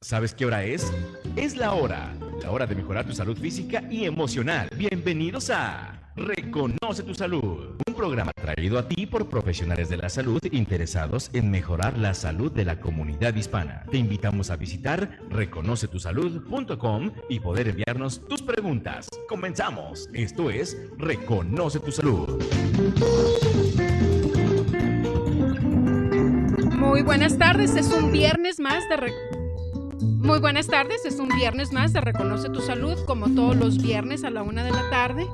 ¿Sabes qué hora es? Es la hora, la hora de mejorar tu salud física y emocional. Bienvenidos a Reconoce tu Salud, un programa traído a ti por profesionales de la salud interesados en mejorar la salud de la comunidad hispana. Te invitamos a visitar reconocetusalud.com y poder enviarnos tus preguntas. Comenzamos. Esto es Reconoce tu Salud. Muy buenas tardes, es un viernes más de... Re muy buenas tardes, es un viernes más de Reconoce tu Salud, como todos los viernes a la una de la tarde.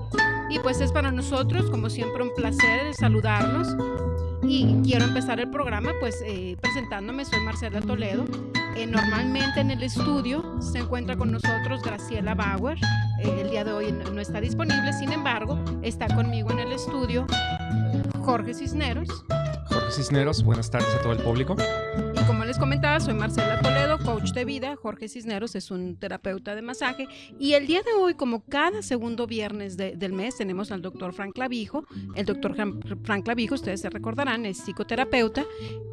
Y pues es para nosotros, como siempre, un placer saludarlos. Y quiero empezar el programa pues eh, presentándome, soy Marcela Toledo. Eh, normalmente en el estudio se encuentra con nosotros Graciela Bauer. Eh, el día de hoy no, no está disponible, sin embargo, está conmigo en el estudio Jorge Cisneros. Jorge Cisneros, buenas tardes a todo el público. Como les comentaba, soy Marcela Toledo, coach de vida. Jorge Cisneros es un terapeuta de masaje. Y el día de hoy, como cada segundo viernes del mes, tenemos al doctor Frank Clavijo. El doctor Frank Clavijo, ustedes se recordarán, es psicoterapeuta.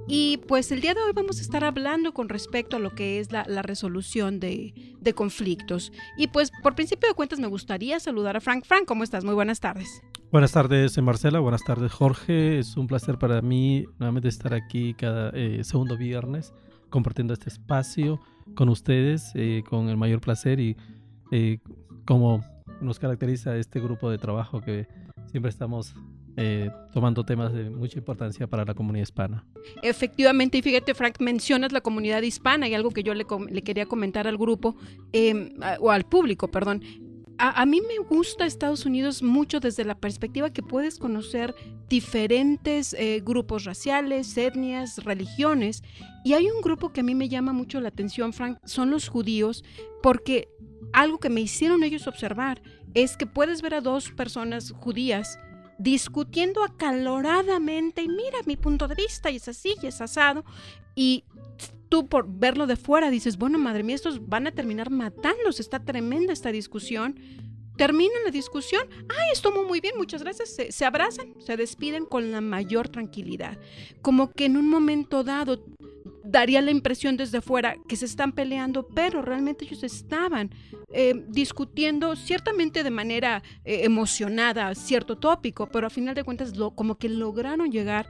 Y pues el día de hoy vamos a estar hablando con respecto a lo que es la, resolución de, de conflictos. Y pues por principio de cuentas me gustaría saludar a Frank. Frank, ¿cómo estás? Muy buenas tardes. Buenas tardes, Marcela. Buenas tardes, Jorge. Es un placer para mí nuevamente estar aquí cada eh, segundo viernes compartiendo este espacio con ustedes eh, con el mayor placer y eh, como nos caracteriza este grupo de trabajo que siempre estamos tomando temas de mucha importancia para la comunidad hispana. Efectivamente, y fíjate, Frank, mencionas la comunidad hispana y algo que yo le, quería comentar al grupo, em, o al público, perdón a, mí me gusta Estados Unidos mucho desde la perspectiva que puedes conocer diferentes eh, grupos raciales, etnias, religiones. Y hay un grupo que a mí me llama mucho la atención, Frank, son los judíos, porque algo que me hicieron ellos observar es que puedes ver a dos personas judías discutiendo acaloradamente y mira mi punto de vista y es así y es asado y tú por verlo de fuera dices, bueno, madre mía, estos van a terminar matándose, está tremenda esta discusión. Termina la discusión, ay, estuvo muy bien, muchas gracias, se, se, abrazan, se despiden con la mayor tranquilidad. Como que en un momento dado daría la impresión desde fuera que se están peleando, pero realmente ellos estaban eh, discutiendo ciertamente de manera eh, emocionada cierto tópico, pero a final de cuentas lo, como que lograron llegar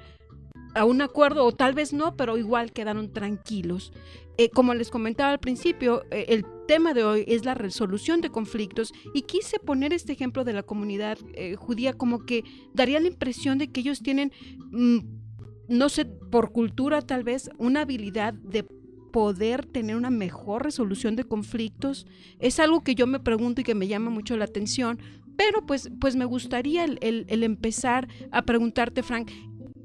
a un acuerdo o tal vez no, pero igual quedaron tranquilos. Eh, como les comentaba al principio, eh, el tema de hoy es la resolución de conflictos y quise poner este ejemplo de la comunidad eh, judía como que daría la impresión de que ellos tienen, mm, no sé, por cultura tal vez, una habilidad de poder tener una mejor resolución de conflictos. Es algo que yo me pregunto y que me llama mucho la atención, pero pues, pues me gustaría el, el, empezar a preguntarte, Frank,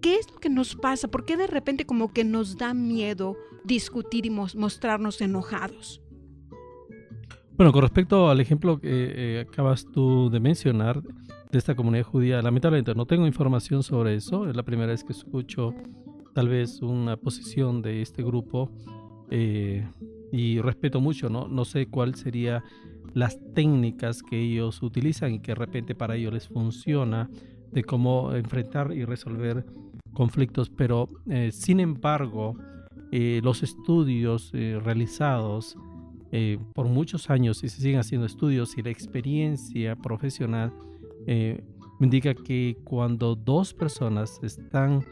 ¿qué es lo que nos pasa? ¿Por qué de repente como que nos da miedo discutir y mostrarnos enojados? Bueno, con respecto al ejemplo que eh, acabas tú de mencionar de esta comunidad judía, lamentablemente no tengo información sobre eso. Es la primera vez que escucho tal vez una posición de este grupo eh, y respeto mucho, ¿no? No sé cuál sería las técnicas que ellos utilizan y que de repente para ellos les funciona de cómo enfrentar y resolver conflictos, pero eh, sin embargo, eh, los estudios eh, realizados por muchos años y se siguen haciendo estudios y la experiencia profesional indica que cuando dos personas están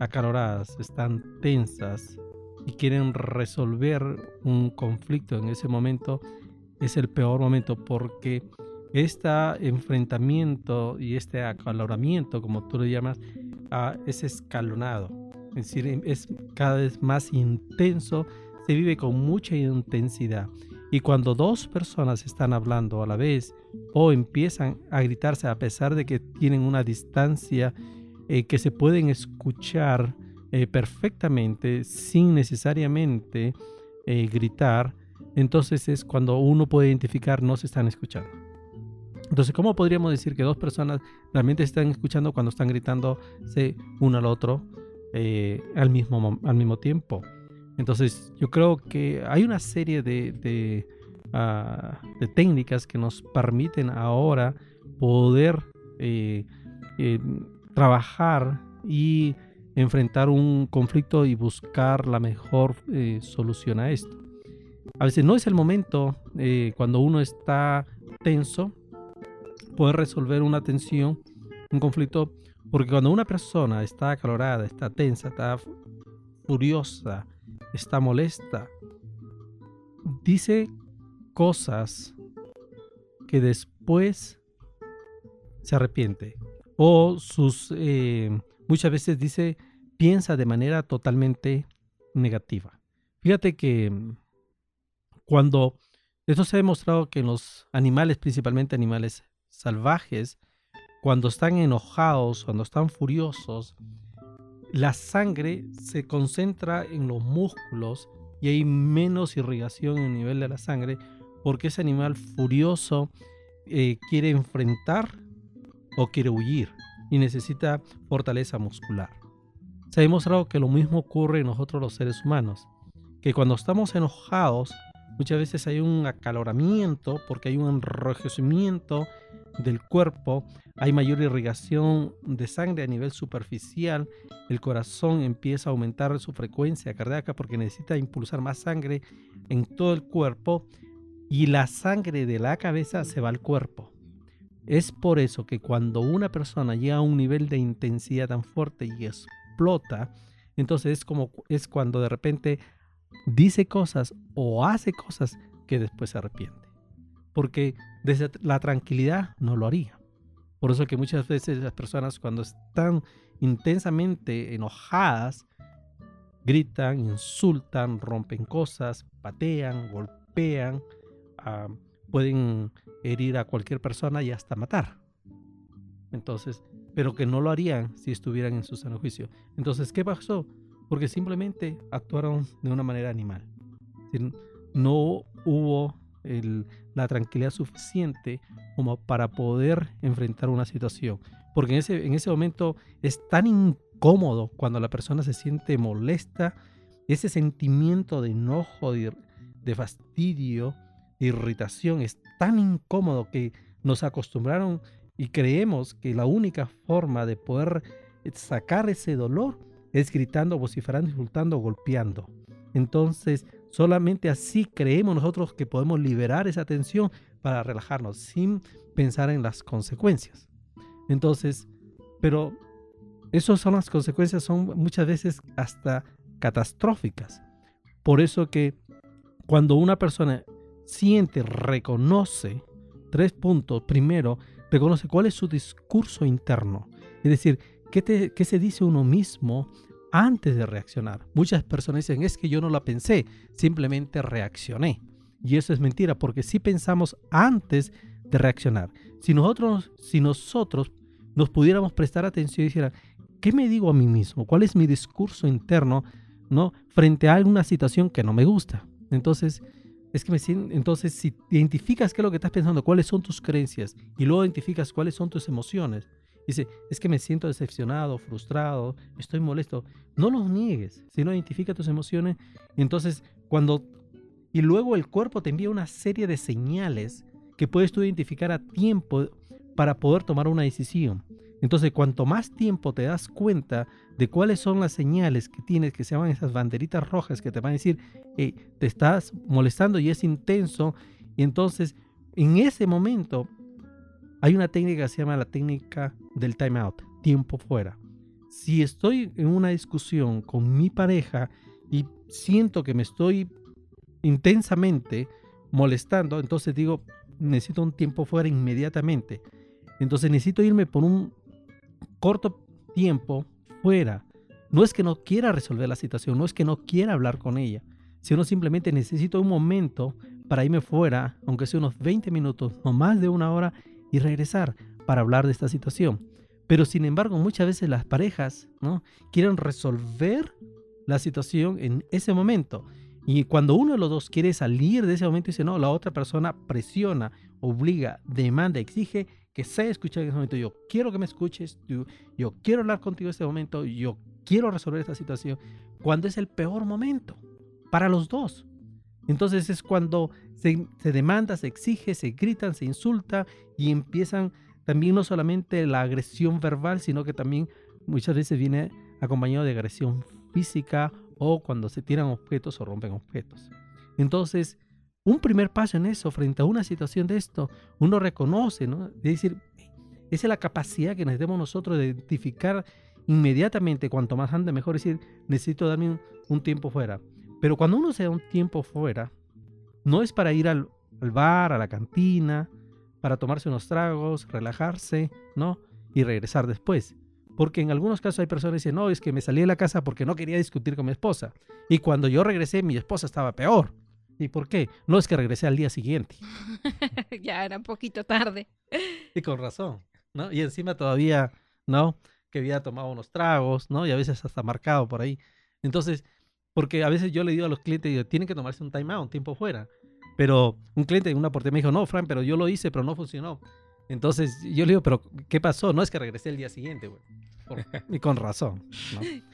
acaloradas, están tensas y quieren resolver un conflicto en ese momento, es el peor momento porque este enfrentamiento y este acaloramiento, como tú lo llamas, es escalonado. Es decir, em, es cada vez más intenso, se vive con mucha intensidad. Y cuando dos personas están hablando a la vez o empiezan a gritarse a pesar de que tienen una distancia eh, que se pueden escuchar eh, perfectamente sin necesariamente eh, gritar, entonces es cuando uno puede identificar no se están escuchando. Entonces, ¿cómo podríamos decir que dos personas realmente están escuchando cuando están gritándose uno al otro eh, al, mismo, al mismo tiempo? Entonces, yo creo que hay una serie de, de, ah, técnicas que nos permiten ahora poder eh, eh, trabajar y enfrentar un conflicto y buscar la mejor solución a esto. a veces no es el momento cuando uno está tenso, poder resolver una tensión, un conflicto, porque cuando una persona está acalorada, está tensa, está furiosa, está molesta, dice cosas que después se arrepiente. O sus, eh, muchas veces dice, piensa de manera totalmente negativa. Fíjate que mm, cuando esto se ha demostrado que en los animales, principalmente animales salvajes, cuando están enojados, cuando están furiosos, la sangre se concentra en los músculos y hay menos irrigación en el nivel de la sangre porque ese animal furioso eh, quiere enfrentar o quiere huir y necesita fortaleza muscular. Se ha demostrado que lo mismo ocurre en nosotros los seres humanos, que cuando estamos enojados muchas veces hay un acaloramiento porque hay un enrojecimiento del cuerpo, hay mayor irrigación de sangre a nivel superficial, el corazón empieza a aumentar su frecuencia cardíaca porque necesita impulsar más sangre en todo el cuerpo y la sangre de la cabeza se va al cuerpo. Es por eso que cuando una persona llega a un nivel de intensidad tan fuerte y explota, entonces es como es cuando de repente dice cosas o hace cosas que después se arrepiente. Porque desde la tranquilidad no lo haría. Por eso que muchas veces las personas cuando están intensamente enojadas, gritan, insultan, rompen cosas, patean, golpean, pueden herir a cualquier persona y hasta matar. Entonces, pero que no lo harían si estuvieran en su sano juicio. Entonces, ¿qué pasó? Porque simplemente actuaron de una manera animal. No hubo la tranquilidad suficiente como para poder enfrentar una situación. Porque en ese, en ese momento es tan incómodo cuando la persona se siente molesta, ese sentimiento de enojo, de, de fastidio, de irritación es tan incómodo que nos acostumbraron y creemos que la única forma de poder sacar ese dolor es gritando, vociferando, insultando, golpeando. Entonces, solamente así creemos nosotros que podemos liberar esa tensión para relajarnos sin pensar en las consecuencias. Entonces, pero esas son las consecuencias, son muchas veces hasta catastróficas. Por eso que cuando una persona siente, reconoce tres puntos, primero, reconoce cuál es su discurso interno. Es decir, ¿qué, se dice uno mismo antes de reaccionar? Muchas personas dicen, es que yo no la pensé, simplemente reaccioné. Y eso es mentira, porque si pensamos antes de reaccionar. Si nosotros, si nosotros nos pudiéramos prestar atención y dijera, ¿qué me digo a mí mismo? ¿Cuál es mi discurso interno ¿no? frente a alguna situación que no me gusta? Entonces, es que entonces si identificas qué es lo que estás pensando, cuáles son tus creencias y luego identificas cuáles son tus emociones, dice, es que me siento decepcionado, frustrado, estoy molesto, no los niegues, sino identifica tus emociones, entonces cuando y luego el cuerpo te envía una serie de señales que puedes tú identificar a tiempo para poder tomar una decisión. Entonces, cuanto más tiempo te das cuenta de cuáles son las señales que tienes, que se llaman esas banderitas rojas que te van a decir, te estás molestando y es intenso, y entonces en ese momento hay una técnica que se llama la técnica del time out, tiempo fuera. Si estoy en una discusión con mi pareja y siento que me estoy intensamente molestando, entonces digo, necesito un tiempo fuera inmediatamente. Entonces necesito irme por un corto tiempo fuera. No es que no quiera resolver la situación, no es que no quiera hablar con ella, sino simplemente necesito un momento para irme fuera, aunque sea unos 20 minutos, no más de una hora, y regresar para hablar de esta situación. Pero sin embargo, muchas veces las parejas ¿no? quieren resolver la situación en ese momento y cuando uno de los dos quiere salir de ese momento, dice, no, la otra persona presiona, obliga, demanda, exige que sea escuchado en ese momento. Yo quiero que me escuches, yo, quiero hablar contigo en este momento, yo quiero resolver esta situación, cuando es el peor momento para los dos. Entonces es cuando se, demanda, se exige, se gritan, se insulta y empiezan también no solamente la agresión verbal, sino que también muchas veces viene acompañado de agresión física o cuando se tiran objetos o rompen objetos. Entonces, un primer paso en eso, frente a una situación de esto, uno reconoce, ¿no? Es decir, esa es la capacidad que necesitamos nosotros de identificar inmediatamente, cuanto más ande mejor, es decir, necesito darme un, tiempo fuera. Pero cuando uno se da un tiempo fuera, no es para ir al, al bar, a la cantina, para tomarse unos tragos, relajarse, ¿no? Y regresar después. Porque en algunos casos hay personas que dicen, no, es que me salí de la casa porque no quería discutir con mi esposa. Y cuando yo regresé, mi esposa estaba peor. ¿Y por qué? No es que regresé al día siguiente. ya era un poquito tarde. Y con razón, ¿no? Y encima todavía, ¿no? Que había tomado unos tragos, ¿no? Y a veces hasta marcado por ahí. Entonces, porque a veces yo le digo a los clientes, digo, tienen que tomarse un time out, un tiempo fuera. Pero un cliente en una oportunidad me dijo, no, Frank, pero yo lo hice, pero no funcionó. Entonces yo le digo, pero ¿qué pasó? No es que regresé el día siguiente, güey. Y con razón.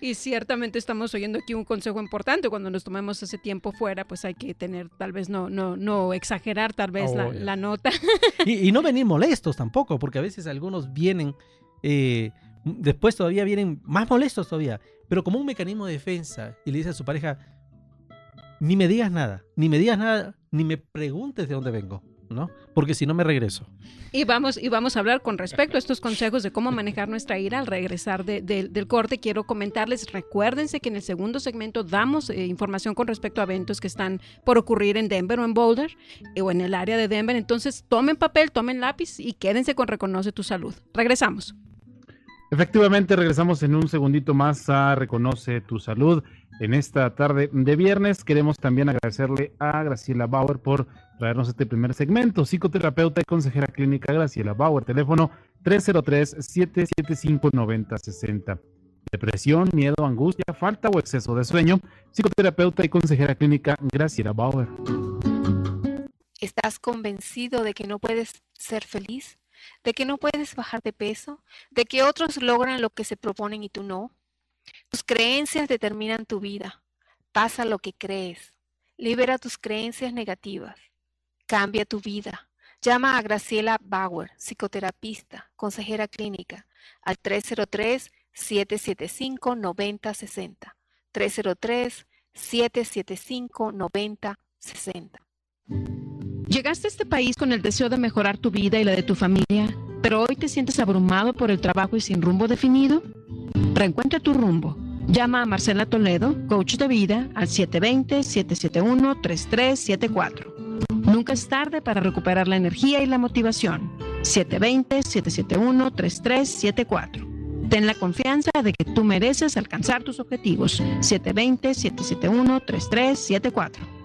Y ciertamente estamos oyendo aquí un consejo importante. Cuando nos tomemos ese tiempo fuera, pues hay que tener, tal vez no, no, no exagerar tal vez la, la, nota. Y, no venir molestos tampoco, porque a veces algunos vienen, eh, después todavía vienen más molestos todavía, pero como un mecanismo de defensa. Y le dice a su pareja, ni me digas nada, ni me digas nada, ni me preguntes de dónde vengo. ¿no? Porque si no me regreso. Y vamos, y vamos a hablar con respecto a estos consejos de cómo manejar nuestra ira al regresar del corte. Quiero comentarles, recuérdense que en el segundo segmento damos eh, información con respecto a eventos que están por ocurrir en Denver o en Boulder eh, o en el área de Denver. Entonces tomen papel, tomen lápiz y quédense con Reconoce tu Salud. Regresamos. Efectivamente, regresamos en un segundito más a Reconoce tu Salud. En esta tarde de viernes queremos también agradecerle a Graciela Bauer por traernos este primer segmento. Psicoterapeuta y consejera clínica Graciela Bauer, teléfono 303-775-9060. Depresión, miedo, angustia, falta o exceso de sueño. Psicoterapeuta y consejera clínica Graciela Bauer. ¿Estás convencido de que no puedes ser feliz? ¿De que no puedes bajar de peso? ¿De que otros logran lo que se proponen y tú no? Tus creencias determinan tu vida. Pasa lo que crees. Libera tus creencias negativas. Cambia tu vida. Llama a Graciela Bauer, psicoterapista, consejera clínica, al 303-775-9060. 303-775-9060. Llegaste a este país con el deseo de mejorar tu vida y la de tu familia, pero hoy te sientes abrumado por el trabajo y sin rumbo definido. Reencuentra tu rumbo. Llama a Marcela Toledo, coach de vida, al 720-771-3374. Nunca es tarde para recuperar la energía y la motivación. 720-771-3374. Ten la confianza de que tú mereces alcanzar tus objetivos. 720-771-3374.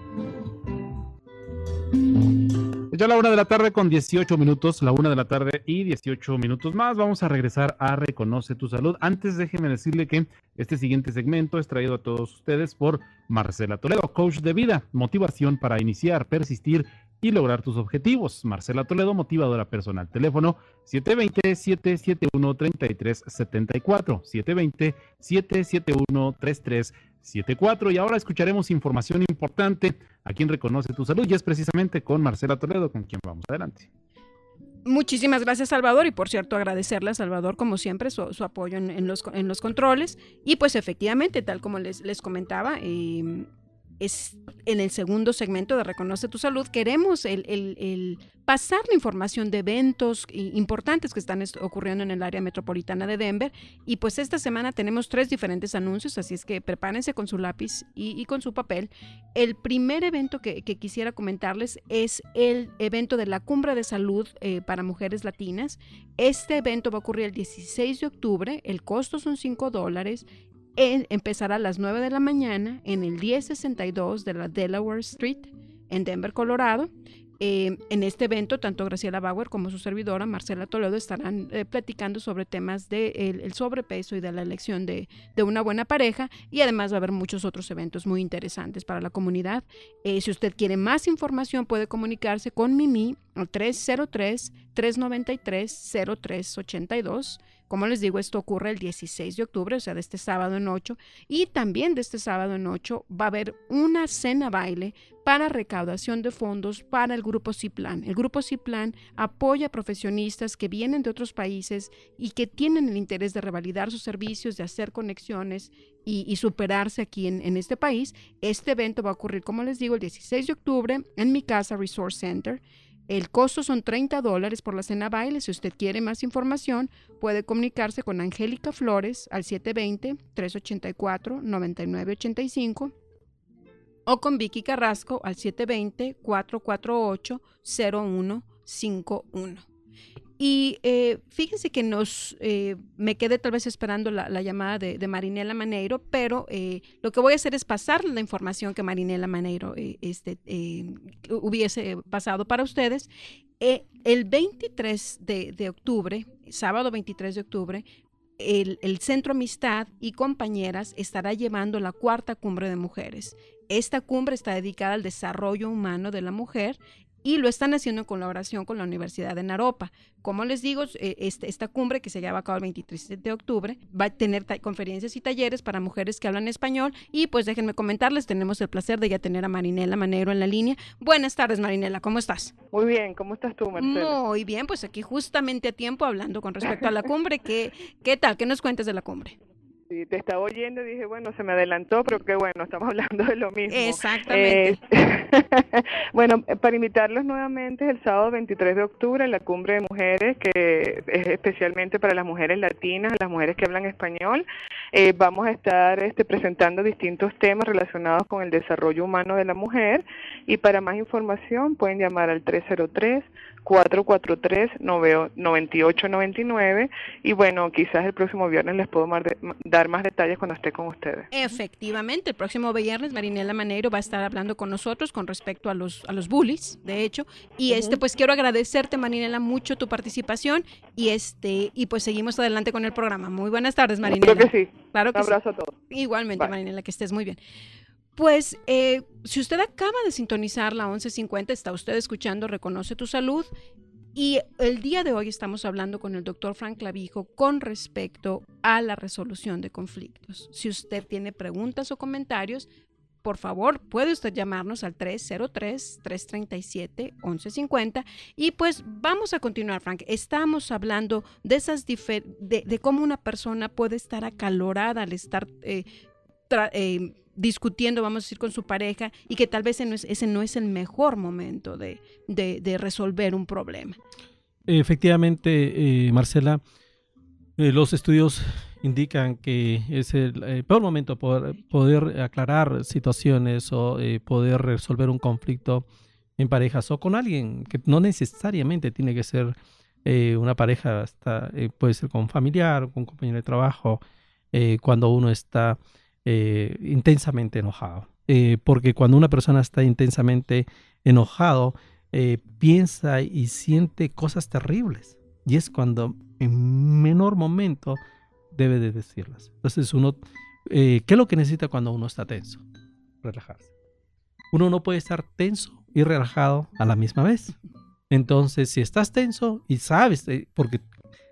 Ya la una de la tarde con 18 minutos, la una de la tarde y 18 minutos más. Vamos a regresar a Reconoce tu Salud. Antes déjeme decirle que este siguiente segmento es traído a todos ustedes por Marcela Toledo, coach de vida, motivación para iniciar, persistir y lograr tus objetivos. Marcela Toledo, motivadora personal. Teléfono 720-771-3374. 720-771-3374. Y ahora escucharemos información importante a quien reconoce tu salud y es precisamente con Marcela Toledo, con quien vamos adelante. Muchísimas gracias, Salvador. Y por cierto, agradecerle a Salvador, como siempre, su, apoyo en, los, en los controles. Y pues efectivamente, tal como les, les comentaba, eh, en el segundo segmento de Reconoce tu Salud, queremos el, pasar la información de eventos importantes que están ocurriendo en el área metropolitana de Denver. Y pues esta semana tenemos tres diferentes anuncios, así es que prepárense con su lápiz y, con su papel. El primer evento que, quisiera comentarles es el evento de la Cumbre de Salud eh, para Mujeres Latinas. Este evento va a ocurrir el 16 de octubre, el costo son 5 dólares empezará a las 9 de la mañana en el 1062 de la Delaware Street en Denver, Colorado. Eh, en este evento, tanto Graciela Bauer como su servidora Marcela Toledo estarán eh, platicando sobre temas del de el sobrepeso y de la elección de, de, una buena pareja y además va a haber muchos otros eventos muy interesantes para la comunidad. Eh, si usted quiere más información puede comunicarse con Mimi 303-393-0382. Como les digo, esto ocurre el 16 de octubre, o sea, de este sábado en 8. Y también de este sábado en 8 va a haber una cena baile para recaudación de fondos para el grupo Ciplan. El grupo Ciplan apoya a profesionistas que vienen de otros países y que tienen el interés de revalidar sus servicios, de hacer conexiones y, superarse aquí en, en, este país. Este evento va a ocurrir, como les digo, el 16 de octubre en mi casa Resource Center. El costo son 30 dólares por la cena baile. Si usted quiere más información, puede comunicarse con Angélica Flores al 720-384-9985 o con Vicky Carrasco al 720-448-0151. Y eh, fíjense que nos, eh, me quedé tal vez esperando la, llamada de, Marinela Maneiro, pero eh, lo que voy a hacer es pasar la información que Marinela Maneiro este, hubiese pasado para ustedes. el 23 de, octubre, sábado 23 de octubre, el, Centro Amistad y Compañeras estará llevando la cuarta cumbre de mujeres. Esta cumbre está dedicada al desarrollo humano de la mujer y lo están haciendo en colaboración con la Universidad de Naropa. Como les digo, eh, este, esta cumbre que se lleva a cabo el 23 de octubre va a tener conferencias y talleres para mujeres que hablan español y pues déjenme comentarles, tenemos el placer de ya tener a Marinela Manero en la línea. Buenas tardes Marinela, ¿cómo estás? Muy bien, ¿cómo estás tú Marcela? Muy bien, pues aquí justamente a tiempo hablando con respecto a la cumbre, ¿qué, qué tal? ¿Qué nos cuentes de la cumbre? Sí, te estaba oyendo y dije, bueno, se me adelantó, pero qué bueno, estamos hablando de lo mismo. Exactamente. Eh, bueno, para invitarlos nuevamente el sábado 23 de octubre la cumbre de mujeres, que es especialmente para las mujeres latinas, las mujeres que hablan español. Eh, vamos a estar este, presentando distintos temas relacionados con el desarrollo humano de la mujer y para más información pueden llamar al 303 443-9899 y bueno, quizás el próximo viernes les puedo dar más detalles cuando esté con ustedes. Efectivamente, el próximo viernes Marinela Maneiro va a estar hablando con nosotros con respecto a los, a los bullies, de hecho, y este pues quiero agradecerte Marinela mucho tu participación y este y pues seguimos adelante con el programa. Muy buenas tardes Marinela. Claro que sí. Claro que Un abrazo a todos. Igualmente Marinela, que estés muy bien. Pues eh, si usted acaba de sintonizar la 1150, está usted escuchando Reconoce tu Salud y el día de hoy estamos hablando con el doctor Frank Clavijo con respecto a la resolución de conflictos. Si usted tiene preguntas o comentarios, por favor, puede usted llamarnos al 303-337-1150 y pues vamos a continuar, Frank. Estamos hablando de esas de, de, cómo una persona puede estar acalorada al estar eh, eh, discutiendo, vamos a decir, con su pareja y que tal vez ese no es, el mejor momento de, resolver un problema. Efectivamente, eh, Marcela, los estudios indican que es el eh, peor momento poder, poder aclarar situaciones o poder resolver un conflicto en parejas o con alguien que no necesariamente tiene que ser una pareja, puede ser con un familiar, con un compañero de trabajo, cuando uno está eh, intensamente enojado. Eh, porque cuando una persona está intensamente enojado, eh, piensa y siente cosas terribles. Y es cuando en menor momento debe de decirlas. Entonces uno, ¿qué es lo que necesita cuando uno está tenso? Relajarse. Uno no puede estar tenso y relajado a la misma vez. Entonces, si estás tenso y sabes, porque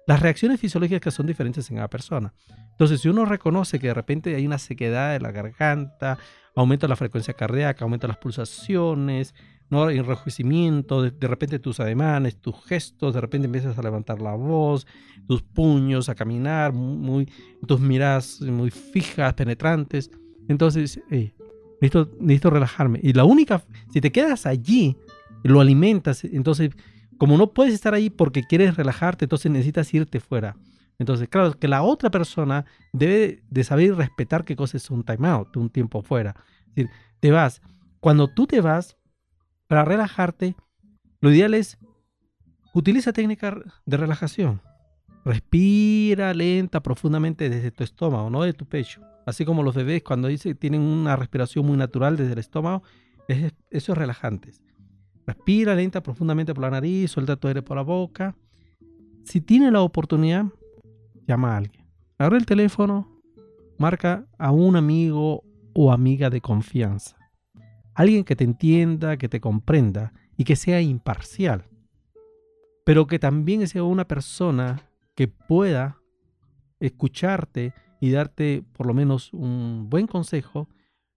las reacciones fisiológicas son diferentes en cada persona. Entonces, si uno reconoce que de repente hay una sequedad de la garganta, aumenta la frecuencia cardíaca, aumenta las pulsaciones, ¿no? enrojecimiento, de, repente tus ademanes, tus gestos, de repente empiezas a levantar la voz, tus puños, a caminar, muy, tus miradas muy fijas, penetrantes. Entonces, necesito, necesito relajarme. Y la única, si te quedas allí, lo alimentas, entonces como no puedes estar ahí porque quieres relajarte, entonces necesitas irte fuera. Entonces, claro, que la otra persona debe de saber respetar qué cosa es un time out, un tiempo fuera. Es decir, te vas. Cuando tú te vas, para relajarte, lo ideal es utiliza técnica de relajación. Respira lenta, profundamente desde tu estómago, no de tu pecho. Así como los bebés cuando dice, tienen una respiración muy natural desde el estómago, eso es relajante. Respira lenta, profundamente por la nariz, suelta tu aire por la boca. Si tiene la oportunidad, llama a alguien. Abre el teléfono, marca a un amigo o amiga de confianza. Alguien que te entienda, que te comprenda y que sea imparcial. pero que también sea una persona que pueda escucharte y darte por lo menos un buen consejo,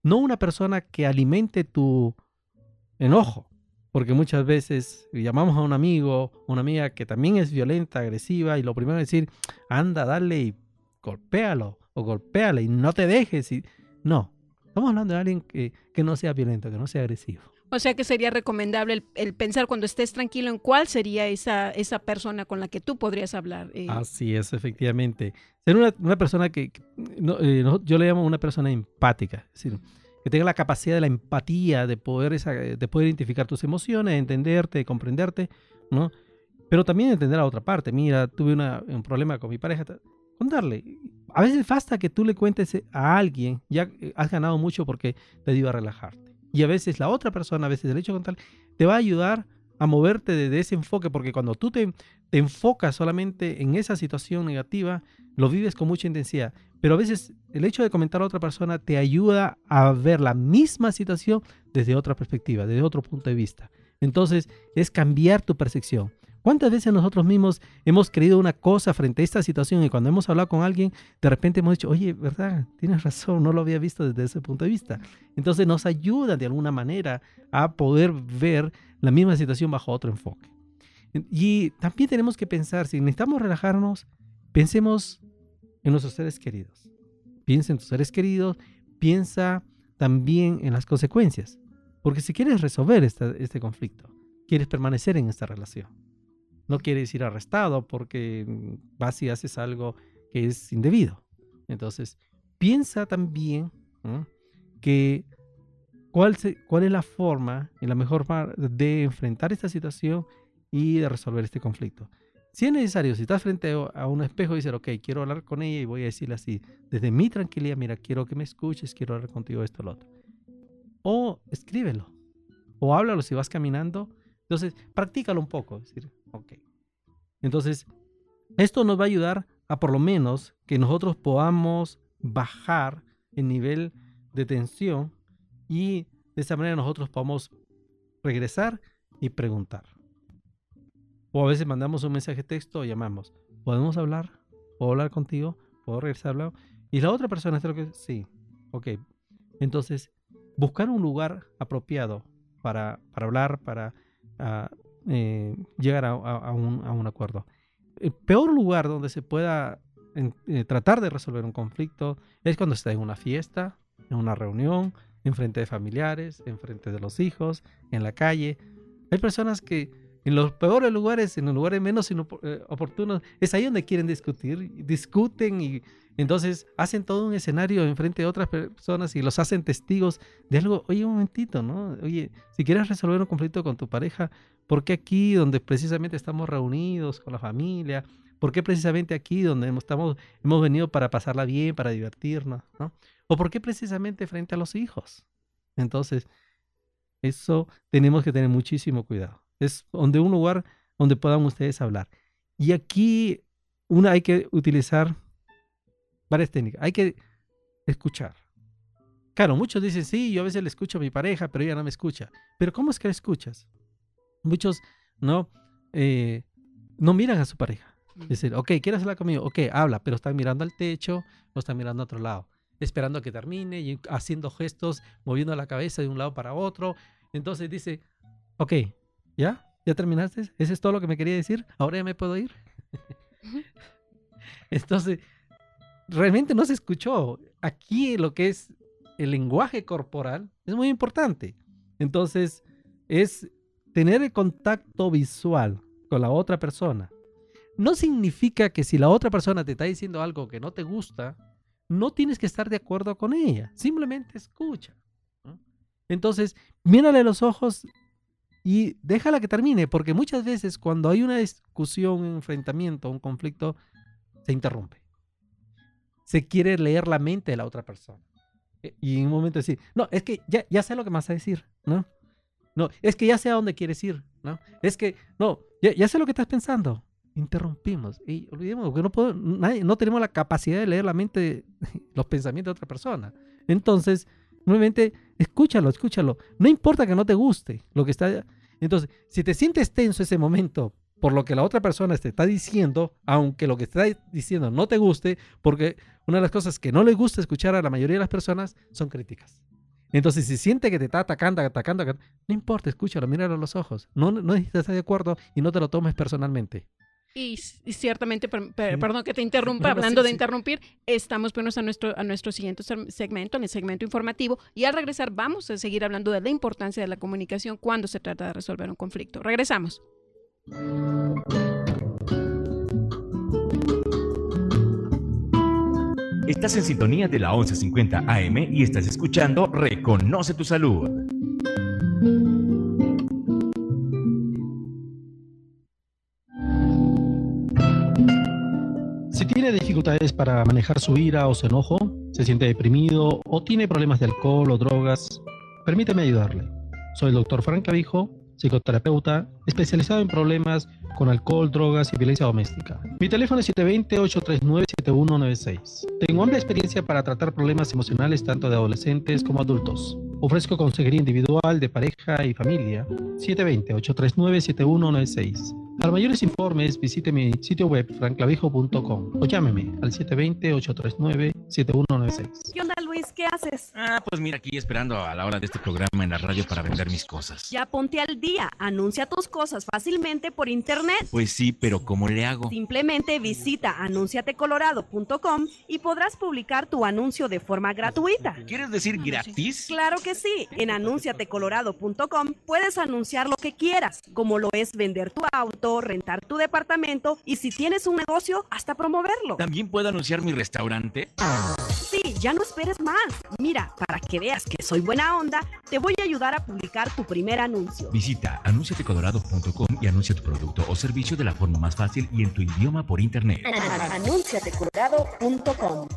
no una persona que alimente tu enojo, porque muchas veces llamamos a un amigo, una amiga que también es violenta, agresiva, y lo primero es decir, anda, dale y golpéalo, o golpéale y no te dejes. Y... No, estamos hablando de alguien que, que no sea violento, que no sea agresivo. O sea que sería recomendable el, pensar cuando estés tranquilo en cuál sería esa, esa persona con la que tú podrías hablar. Eh. Así es, efectivamente. Ser una, una persona que, eh, yo le llamo una persona empática, es decir, que tenga la capacidad de la empatía, de poder, esa, de poder identificar tus emociones, entenderte, comprenderte, ¿no? Pero también entender a otra parte. Mira, tuve una, un problema con mi pareja. Contarle. A veces basta que tú le cuentes a alguien, ya eh, has ganado mucho porque te ayuda a relajarte. Y a veces la otra persona, a veces el hecho de contar, te va a ayudar a moverte de, ese enfoque, porque cuando tú te, enfocas solamente en esa situación negativa, lo vives con mucha intensidad. Pero a veces el hecho de comentar a otra persona te ayuda a ver la misma situación desde otra perspectiva, desde otro punto de vista. Entonces es cambiar tu percepción. ¿Cuántas veces nosotros mismos hemos creído una cosa frente a esta situación y cuando hemos hablado con alguien, de repente hemos dicho, oye, ¿verdad? Tienes razón, no lo había visto desde ese punto de vista. Entonces nos ayuda de alguna manera a poder ver la misma situación bajo otro enfoque. Y también tenemos que pensar, si necesitamos relajarnos, pensemos en nuestros seres queridos. Piensa en tus seres queridos, piensa también en las consecuencias. Porque si quieres resolver este conflicto, quieres permanecer en esta relación no quieres ir arrestado porque mm, vas y haces algo que es indebido. Entonces, piensa también que cuál, cuál es la forma y la mejor forma de enfrentar esta situación y de resolver este conflicto. Si es necesario, si estás frente a un espejo y dices, ok, quiero hablar con ella y voy a decirle así, desde mi tranquilidad, mira, quiero que me escuches, quiero hablar contigo esto, lo otro. O escríbelo, o háblalo si vas caminando. Entonces, practícalo un poco. Es decir, Ok. Entonces, esto nos va a ayudar a por lo menos que nosotros podamos bajar el nivel de tensión y de esa manera nosotros podamos regresar y preguntar. O a veces mandamos un mensaje de texto o llamamos. ¿Podemos hablar? ¿Puedo hablar contigo? ¿Puedo regresar a hablar? Y la otra persona está que sí. Ok. Entonces, buscar un lugar apropiado para, para hablar, para uh, eh, llegar a, un, acuerdo. El peor lugar donde se pueda eh, tratar de resolver un conflicto es cuando está en una fiesta, en una reunión, en frente de familiares, en frente de los hijos, en la calle. Hay personas que en los peores lugares, en los lugares menos eh, oportunos, es ahí donde quieren discutir, discuten y entonces hacen todo un escenario enfrente de otras personas y los hacen testigos de algo. Oye, un momentito, ¿no? Oye, si quieres resolver un conflicto con tu pareja, ¿por qué aquí donde precisamente estamos reunidos con la familia? ¿Por qué precisamente aquí donde hemos, venido para pasarla bien, para divertirnos, ¿no? ¿O por qué precisamente frente a los hijos? Entonces, eso tenemos que tener muchísimo cuidado. Es donde un lugar donde puedan ustedes hablar. Y aquí una hay que utilizar varias técnicas. Hay que escuchar. Claro, muchos dicen, sí, yo a veces le escucho a mi pareja, pero ella no me escucha. Pero ¿cómo es que la escuchas? Muchos no, eh, no miran a su pareja. Es decir, ok, ¿quieres hablar conmigo? Ok, habla, pero están mirando al techo o están mirando a otro lado, esperando a que termine y haciendo gestos, moviendo la cabeza de un lado para otro. Entonces dice, ok, ¿ya? ¿Ya terminaste? ¿Eso es todo lo que me quería decir? ¿Ahora ya me puedo ir? Entonces, realmente no se escuchó. Aquí lo que es el lenguaje corporal es muy importante. Entonces, es tener el contacto visual con la otra persona. No significa que si la otra persona te está diciendo algo que no te gusta, no tienes que estar de acuerdo con ella. Simplemente escucha. Entonces, mírale los ojos y déjala que termine, porque muchas veces cuando hay una discusión, un enfrentamiento, un conflicto, se interrumpe se quiere leer la mente de la otra persona. E, y en un momento decir, no, es que ya, ya sé lo que me vas a decir, ¿no? No, es que ya sé a dónde quieres ir, ¿no? Es que, no, ya, sé lo que estás pensando. Interrumpimos y olvidemos que no, nadie, no tenemos la capacidad de leer la mente, los pensamientos de otra persona. Entonces, nuevamente, escúchalo, escúchalo. No importa que no te guste lo que está. Entonces, si te sientes tenso ese momento por lo que la otra persona te está diciendo, aunque lo que está diciendo no te guste, porque una de las cosas que no le gusta escuchar a la mayoría de las personas son críticas. Entonces, si siente que te está atacando, atacando, no importa, escúchalo, míralo a los ojos. No, no necesitas estar de acuerdo y no te lo tomes personalmente. Y, ciertamente, perdón que te interrumpa, hablando de interrumpir, estamos poniendo a nuestro, a nuestro siguiente segmento, en el segmento informativo, y al regresar vamos a seguir hablando de la importancia de la comunicación cuando se trata de resolver un conflicto. Regresamos. Estás en sintonía de la 1150 AM y estás escuchando Reconoce tu salud. Si tiene dificultades para manejar su ira o su enojo, se siente deprimido o tiene problemas de alcohol o drogas, permíteme ayudarle. Soy el doctor Frank Clavijo, psicoterapeuta especializado en problemas con alcohol, drogas y violencia doméstica. Mi teléfono es 720-839-7196. Tengo amplia experiencia para tratar problemas emocionales tanto de adolescentes como adultos. Ofrezco consejería individual, de pareja y familia. 720-839-7196. Para mayores informes, visite mi sitio web franclavijo.com o llámeme al 720-839-7196. ¿Qué haces? Ah, pues mira, aquí esperando a la hora de este programa en la radio para vender mis cosas. Ya ponte al día. Anuncia tus cosas fácilmente por internet. Pues sí, pero ¿cómo le hago? Simplemente visita anunciatecolorado.com y podrás publicar tu anuncio de forma gratuita. ¿Quieres decir gratis? Claro que sí. En anunciatecolorado.com puedes anunciar lo que quieras, como lo es vender tu auto rentar tu departamento y si tienes un negocio, hasta promoverlo. ¿También puedo anunciar mi restaurante? Sí, ya no esperes más. Mira, para que veas que soy buena onda, te voy a ayudar a publicar tu primer anuncio. Visita anunciatecolorado.com y anuncia tu producto o servicio de la forma más fácil y en tu idioma por internet. anunciatecolorado.com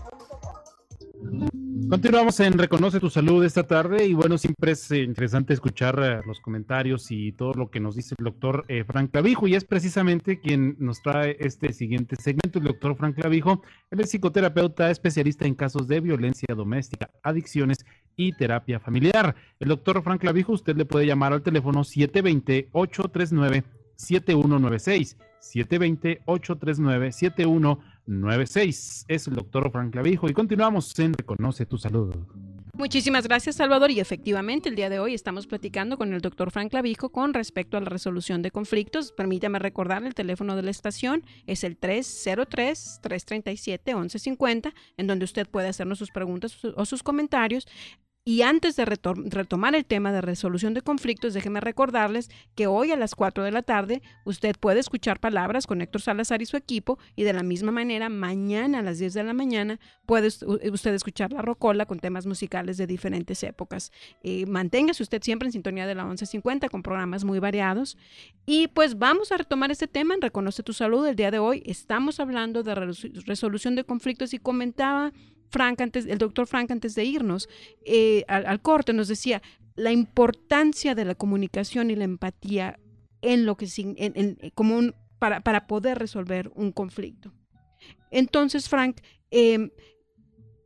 Continuamos en Reconoce tu Salud esta tarde y bueno, siempre es eh, interesante escuchar eh, los comentarios y todo lo que nos dice el doctor eh, Frank Clavijo y es precisamente quien nos trae este siguiente segmento, el doctor Frank Clavijo. Él es psicoterapeuta especialista en casos de violencia doméstica, adicciones y terapia familiar. El doctor Frank Clavijo, usted le puede llamar al teléfono 720-839-7196. 720-839-7196. 96. Es el doctor Frank Clavijo y continuamos en Reconoce tu Salud. Muchísimas gracias, Salvador. Y efectivamente, el día de hoy estamos platicando con el doctor Frank Clavijo con respecto a la resolución de conflictos. Permítame recordar, el teléfono de la estación es el 303-337-1150, en donde usted puede hacernos sus preguntas o sus comentarios. Y antes de retomar el tema de resolución de conflictos, déjenme recordarles que hoy a las 4 de la tarde usted puede escuchar palabras con Héctor Salazar y su equipo y de la misma manera mañana a las 10 de la mañana puede usted escuchar la rocola con temas musicales de diferentes épocas. Eh, manténgase usted siempre en sintonía de la 1150 con programas muy variados. Y pues vamos a retomar este tema en Reconoce tu Salud. El día de hoy estamos hablando de resolución de conflictos y comentaba Frank antes, el doctor Frank antes de irnos eh, al, corte nos decía la importancia de la comunicación y la empatía en lo que en, como para, para, poder resolver un conflicto. Entonces, Frank, em,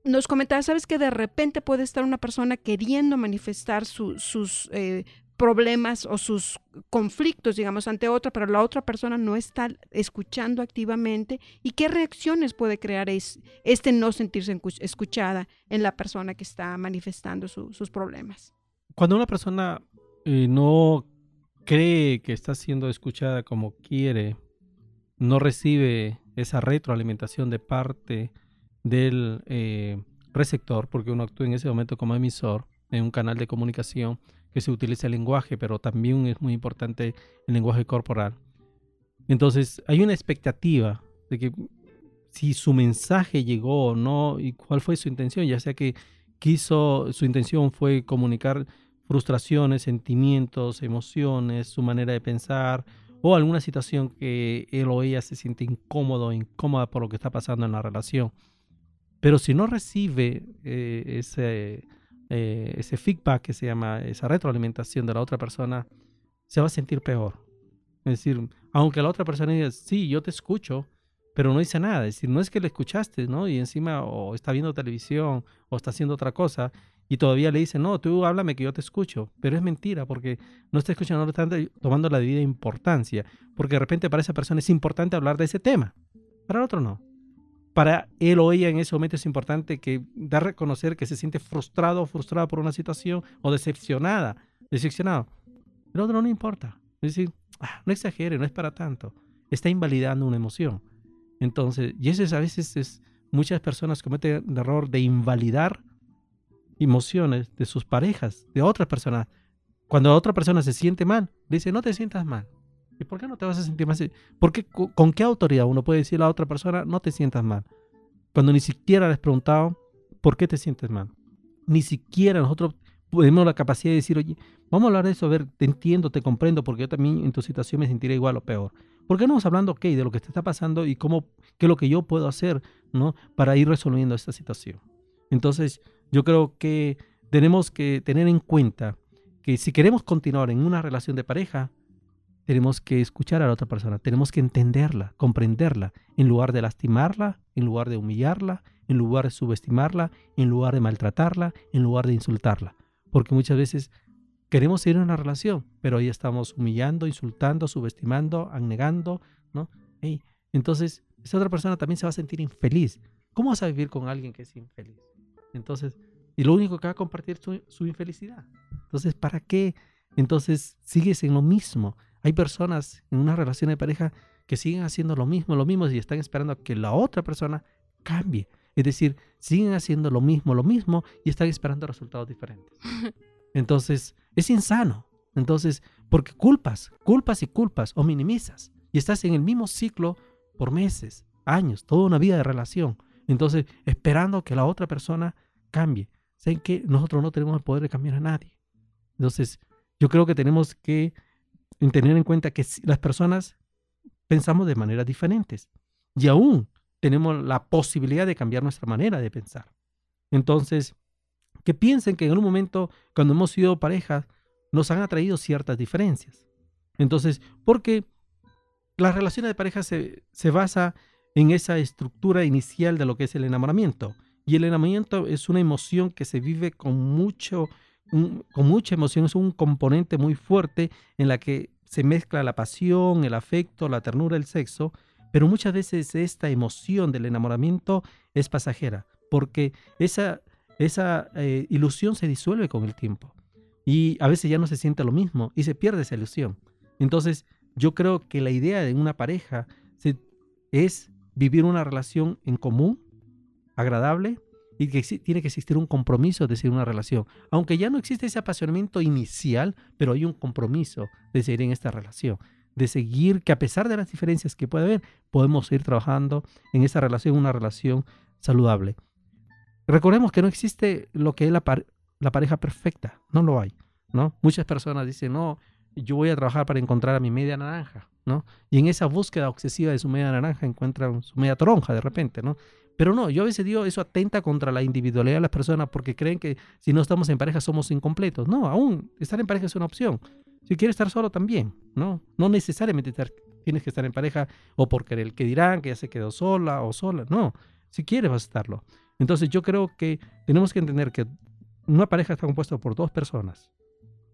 nos comentaba, sabes que de repente puede estar una persona queriendo manifestar sus eh, problemas o sus conflictos, digamos, ante otra, pero la otra persona no está escuchando activamente y qué reacciones puede crear es, este no sentirse escuchada en la persona que está manifestando sus problemas. Cuando una persona eh, no cree que está siendo escuchada como quiere, no recibe esa retroalimentación de parte del eh, receptor, porque uno actúa en ese momento como emisor en un canal de comunicación, que se utiliza el lenguaje, pero también es muy importante el lenguaje corporal. Entonces, hay una expectativa de que si su mensaje llegó o no y cuál fue su intención, ya sea que quiso, su intención fue comunicar frustraciones, sentimientos, emociones, su manera de pensar o alguna situación que él o ella se siente incómodo o incómoda por lo que está pasando en la relación. Pero si no recibe eh, ese eh, ese feedback que se llama, esa retroalimentación de la otra persona, se va a sentir peor. Es decir, aunque la otra persona diga, sí, yo te escucho, pero no dice nada. Es decir, no es que le escuchaste, ¿no? Y encima o está viendo televisión o está haciendo otra cosa y todavía le dicen, no, tú háblame que yo te escucho, pero es mentira porque no está escuchando, no está tomando la debida importancia, porque de repente para esa persona es importante hablar de ese tema, para el otro no. Para él o ella en ese momento es importante que da a reconocer que se siente frustrado o frustrada por una situación o decepcionada, decepcionado. El otro no importa. Es ah, no exagere, no es para tanto. Está invalidando una emoción. Entonces, y eso es a veces es, muchas personas cometen el error de invalidar emociones de sus parejas, de otras personas. Cuando otra persona se siente mal, dice, no te sientas mal. ¿Y por qué no te vas a sentir mal? ¿Por qué, ¿Con qué autoridad uno puede decirle a otra persona, no te sientas mal? Cuando ni siquiera les preguntado, ¿por qué te sientes mal? Ni siquiera nosotros tenemos la capacidad de decir, oye, vamos a hablar de eso, a ver, te entiendo, te comprendo, porque yo también en tu situación me sentiré igual o peor. ¿Por qué no vamos hablando, ok, de lo que te está pasando y cómo, qué es lo que yo puedo hacer, ¿no? Para ir resolviendo esta situación. Entonces, yo creo que tenemos que tener en cuenta que si queremos continuar en una relación de pareja, tenemos que escuchar a la otra persona, tenemos que entenderla, comprenderla, en lugar de lastimarla, en lugar de humillarla, en lugar de subestimarla, en lugar de maltratarla, en lugar de insultarla. Porque muchas veces queremos seguir en una relación, pero ahí estamos humillando, insultando, subestimando, anegando, ¿no? entonces, esa otra persona también se va a sentir infeliz. ¿Cómo vas a vivir con alguien que es infeliz? Entonces, y lo único que va a compartir es su, infelicidad. Entonces, ¿para qué? Entonces, sigues en lo mismo. Hay personas en una relación de pareja que siguen haciendo lo mismo, lo mismo y están esperando a que la otra persona cambie. Es decir, siguen haciendo lo mismo, lo mismo y están esperando resultados diferentes. Entonces, es insano. Entonces, porque culpas, culpas y culpas o minimizas y estás en el mismo ciclo por meses, años, toda una vida de relación. Entonces, esperando que la otra persona cambie. Saben que nosotros no tenemos el poder de cambiar a nadie. Entonces, yo creo que tenemos que tener en cuenta que las personas pensamos de maneras diferentes y aún tenemos la posibilidad de cambiar nuestra manera de pensar. Entonces, que piensen que en un momento, cuando hemos sido parejas, nos han atraído ciertas diferencias. Entonces, porque la relación de pareja se, se basa en esa estructura inicial de lo que es el enamoramiento. Y el enamoramiento es una emoción que se vive con, mucho, con mucha emoción, es un componente muy fuerte en la que se mezcla la pasión, el afecto, la ternura, el sexo, pero muchas veces esta emoción del enamoramiento es pasajera, porque esa, esa eh, ilusión se disuelve con el tiempo y a veces ya no se siente lo mismo y se pierde esa ilusión. Entonces, yo creo que la idea de una pareja es vivir una relación en común, agradable, y que tiene que existir un compromiso de seguir una relación. Aunque ya no existe ese apasionamiento inicial, pero hay un compromiso de seguir en esta relación. De seguir que a pesar de las diferencias que puede haber, podemos seguir trabajando en esa relación, una relación saludable. Recordemos que no existe lo que es la, la pareja perfecta, no lo hay. ¿no? Muchas personas dicen, no, yo voy a trabajar para encontrar a mi media naranja, ¿no? Y en esa búsqueda obsesiva de su media naranja encuentran su media toronja de repente, ¿no? Pero no, yo a veces digo, eso atenta contra la individualidad de las personas porque creen que si no estamos en pareja somos incompletos. No, aún estar en pareja es una opción. Si quieres estar solo también, ¿no? No necesariamente tienes que estar en pareja o porque el que dirán que ya se quedó sola o sola. No, si quieres vas a estarlo. Entonces yo creo que tenemos que entender que una pareja está compuesta por dos personas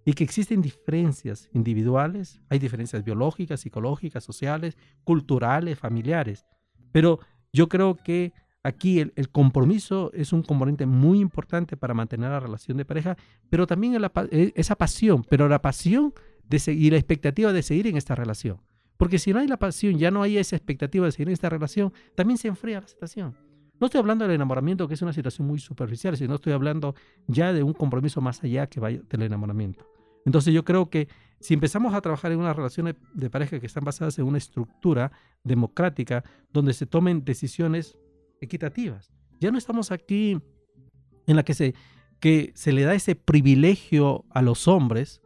y que existen diferencias individuales, hay diferencias biológicas, psicológicas, sociales, culturales, familiares, pero yo creo que aquí el, compromiso es un componente muy importante para mantener la relación de pareja, pero también e, esa pasión, pero la pasión de y la expectativa de seguir en esta relación. Porque si no hay la pasión, ya no hay esa expectativa de seguir en esta relación, también se enfría la situación. No estoy hablando del enamoramiento, que es una situación muy superficial, sino estoy hablando ya de un compromiso más allá que vaya del enamoramiento. Entonces yo creo que si empezamos a trabajar en unas relaciones de pareja que están basadas en una estructura democrática, donde se tomen decisiones equitativas, ya no estamos aquí en la que se, que se le da ese privilegio a los hombres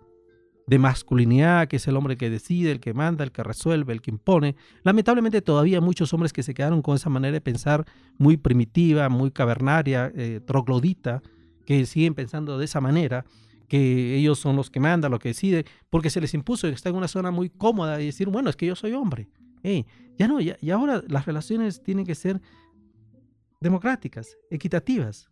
de masculinidad, que es el hombre que decide, el que manda, el que resuelve, el que impone. Lamentablemente todavía muchos hombres que se quedaron con esa manera de pensar muy primitiva, muy cavernaria, eh, troglodita, que siguen pensando de esa manera, que ellos son los que mandan, lo que decide, porque se les impuso, está en una zona muy cómoda y decir, bueno, es que yo soy hombre. ya no, ya, y ahora las relaciones tienen que ser democráticas, equitativas.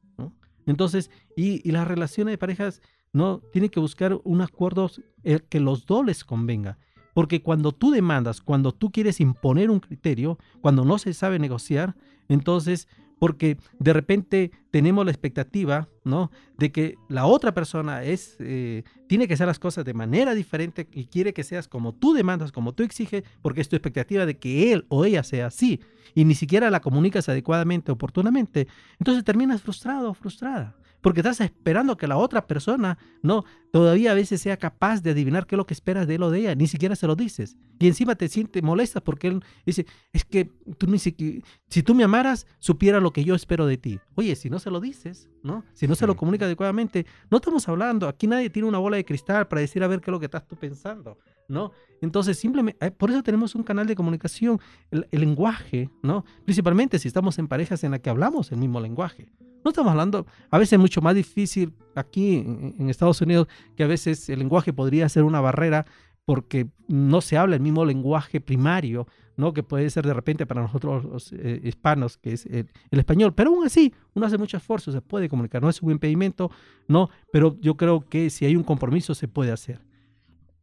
Entonces, y, las relaciones de parejas no tienen que buscar un acuerdo eh, que los dos les convenga. Porque cuando tú demandas, cuando tú quieres imponer un criterio, cuando no se sabe negociar, entonces porque de repente tenemos la expectativa, ¿no? De que la otra persona es, eh, tiene que hacer las cosas de manera diferente y quiere que seas como tú demandas, como tú exiges, porque es tu expectativa de que él o ella sea así y ni siquiera la comunicas adecuadamente, oportunamente. Entonces terminas frustrado o frustrada porque estás esperando que la otra persona no todavía a veces sea capaz de adivinar qué es lo que esperas de él o de ella, ni siquiera se lo dices. Y encima te sientes molesta porque él dice, es que tú ni siquiera, si tú me amaras, supiera lo que yo espero de ti. Oye, si no se lo dices, ¿no? Si no se lo comunica adecuadamente, no estamos hablando, aquí nadie tiene una bola de cristal para decir a ver qué es lo que estás tú pensando, ¿no? Entonces, simplemente, eh, por eso tenemos un canal de comunicación, el, lenguaje, ¿no? Principalmente si estamos en parejas en las que hablamos el mismo lenguaje. No estamos hablando, a veces es mucho más difícil aquí en, Estados Unidos, que a veces el lenguaje podría ser una barrera porque no se habla el mismo lenguaje primario, ¿no? Que puede ser de repente para nosotros los eh, hispanos, que es el, español. Pero aún así, uno hace mucho esfuerzo, se puede comunicar. No es un impedimento, ¿no? Pero yo creo que si hay un compromiso, se puede hacer.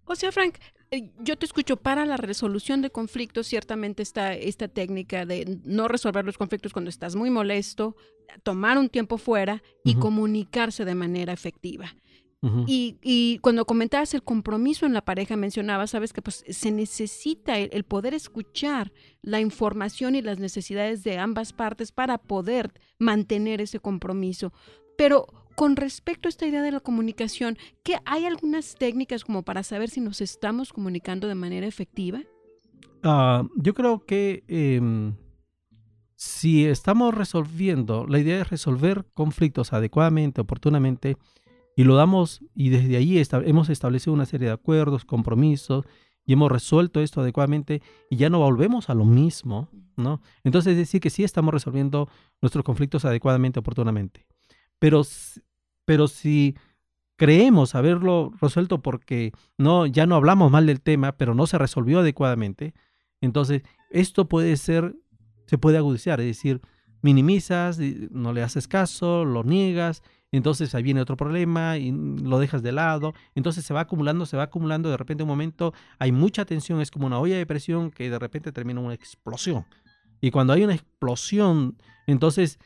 O sea, Frank, eh, yo te escucho, para la resolución de conflictos, ciertamente está esta técnica de no resolver los conflictos cuando estás muy molesto, tomar un tiempo fuera y comunicarse de manera efectiva. y, cuando comentabas el compromiso en la pareja, mencionabas, sabes que pues, se necesita el, poder escuchar la información y las necesidades de ambas partes para poder mantener ese compromiso. Pero con respecto a esta idea de la comunicación, ¿qué hay algunas técnicas como para saber si nos estamos comunicando de manera efectiva? Ah, yo creo que em, si estamos resolviendo, la idea es resolver conflictos adecuadamente, oportunamente, y lo damos, y desde ahí hemos establecido una serie de acuerdos, compromisos, y hemos resuelto esto adecuadamente, y ya no volvemos a lo mismo, ¿no? Entonces es decir que sí estamos resolviendo nuestros conflictos adecuadamente, oportunamente. Pero pero si creemos haberlo resuelto porque no, ya no hablamos mal del tema, pero no se resolvió adecuadamente, entonces esto puede ser, se puede agudizar, es decir, minimizas, no le haces caso, lo niegas, entonces ahí viene otro problema y lo dejas de lado, entonces se va acumulando, se va acumulando, de repente un momento hay mucha tensión, es como una olla de presión que de repente termina una explosión. Y cuando hay una explosión, entonces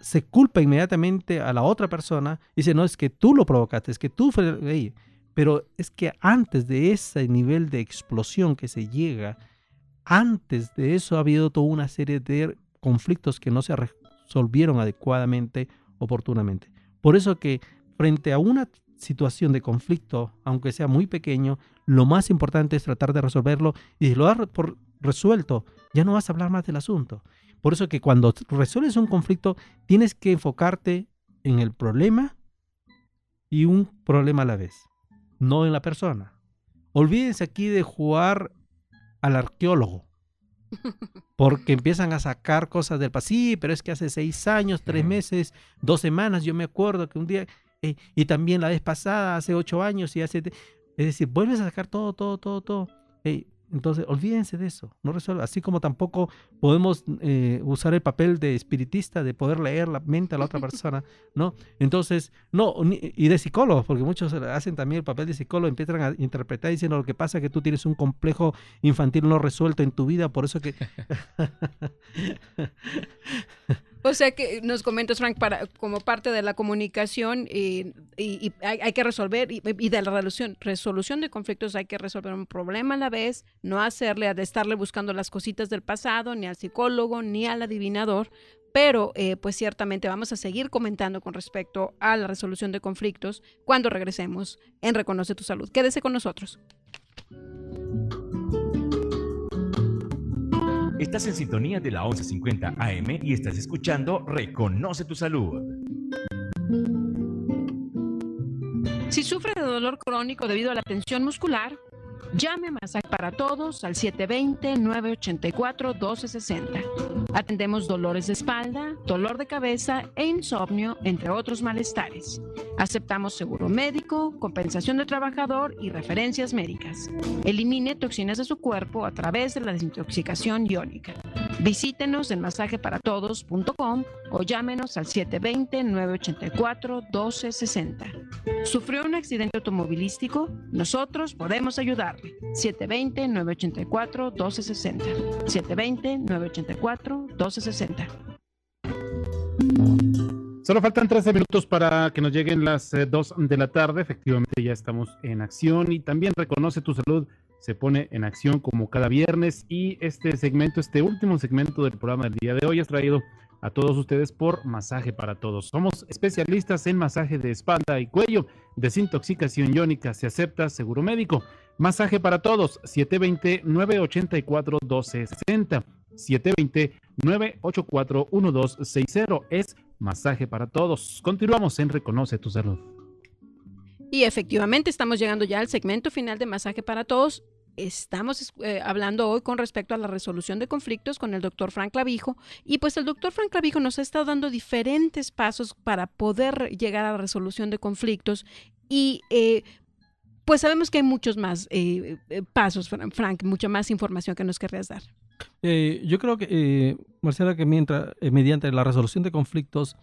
se culpa inmediatamente a la otra persona y dice, no, es que tú lo provocaste, es que tú fue... Pero es que antes de ese nivel de explosión que se llega, antes de eso ha habido toda una serie de conflictos que no se resolvieron adecuadamente, oportunamente. Por eso que frente a una situación de conflicto, aunque sea muy pequeño, lo más importante es tratar de resolverlo y si lo has resuelto, ya no vas a hablar más del asunto. Por eso que cuando resuelves un conflicto, tienes que enfocarte en el problema y un problema a la vez, no en la persona. Olvídense aquí de jugar al arqueólogo, porque empiezan a sacar cosas del pasado. Sí, pero es que hace seis años, tres meses, dos semanas, yo me acuerdo que un día, eh, y también la vez pasada, hace ocho años, y hace... Es decir, vuelves a sacar todo, todo, todo, todo. Entonces, olvídense de eso, no resuelve. Así como tampoco podemos eh, usar el papel de espiritista, de poder leer la mente a la otra persona, ¿no? Entonces, no, y de psicólogo, porque muchos hacen también el papel de psicólogo, empiezan a interpretar diciendo lo que pasa es que tú tienes un complejo infantil no resuelto en tu vida, por eso que... O sea que nos comentas, Frank, para, como parte de la comunicación y, hay, que resolver, y, de la resolución, resolución de conflictos hay que resolver un problema a la vez, no hacerle, de estarle buscando las cositas del pasado, ni al psicólogo, ni al adivinador, pero eh, pues ciertamente vamos a seguir comentando con respecto a la resolución de conflictos cuando regresemos en Reconoce tu Salud. Quédese con nosotros. Estás en sintonía de la 1150 AM y estás escuchando Reconoce tu Salud. Si sufre de dolor crónico debido a la tensión muscular, llame a Masac para Todos al 720-984-1260. Atendemos dolores de espalda, dolor de cabeza e insomnio, entre otros malestares. Aceptamos seguro médico, compensación de trabajador y referencias médicas. Elimine toxinas de su cuerpo a través de la desintoxicación iónica. Visítenos en masajeparatodos.com o llámenos al 720-984-1260. ¿Sufrió un accidente automovilístico? Nosotros podemos ayudarle. 720-984-1260. 720-984-1260. Solo faltan 13 minutos para que nos lleguen las 2 de la tarde. Efectivamente ya estamos en acción y también reconoce tu salud se pone en acción como cada viernes y este segmento, este último segmento del programa del día de hoy es traído a todos ustedes por Masaje para Todos. Somos especialistas en masaje de espalda y cuello, desintoxicación iónica, se acepta seguro médico. Masaje para Todos, 720-984-1260. 720-984-1260 es Masaje para Todos. Continuamos en Reconoce tu Salud. Y efectivamente estamos llegando ya al segmento final de Masaje para Todos. Estamos eh, hablando hoy con respecto a la resolución de conflictos con el doctor Frank Clavijo y pues el doctor Frank Clavijo nos ha estado dando diferentes pasos para poder llegar a la resolución de conflictos y eh, pues sabemos que hay muchos más eh, pasos, Frank, mucha más información que nos querrías dar. Yo creo que, Marcela, que mientras, mediante la resolución de conflictos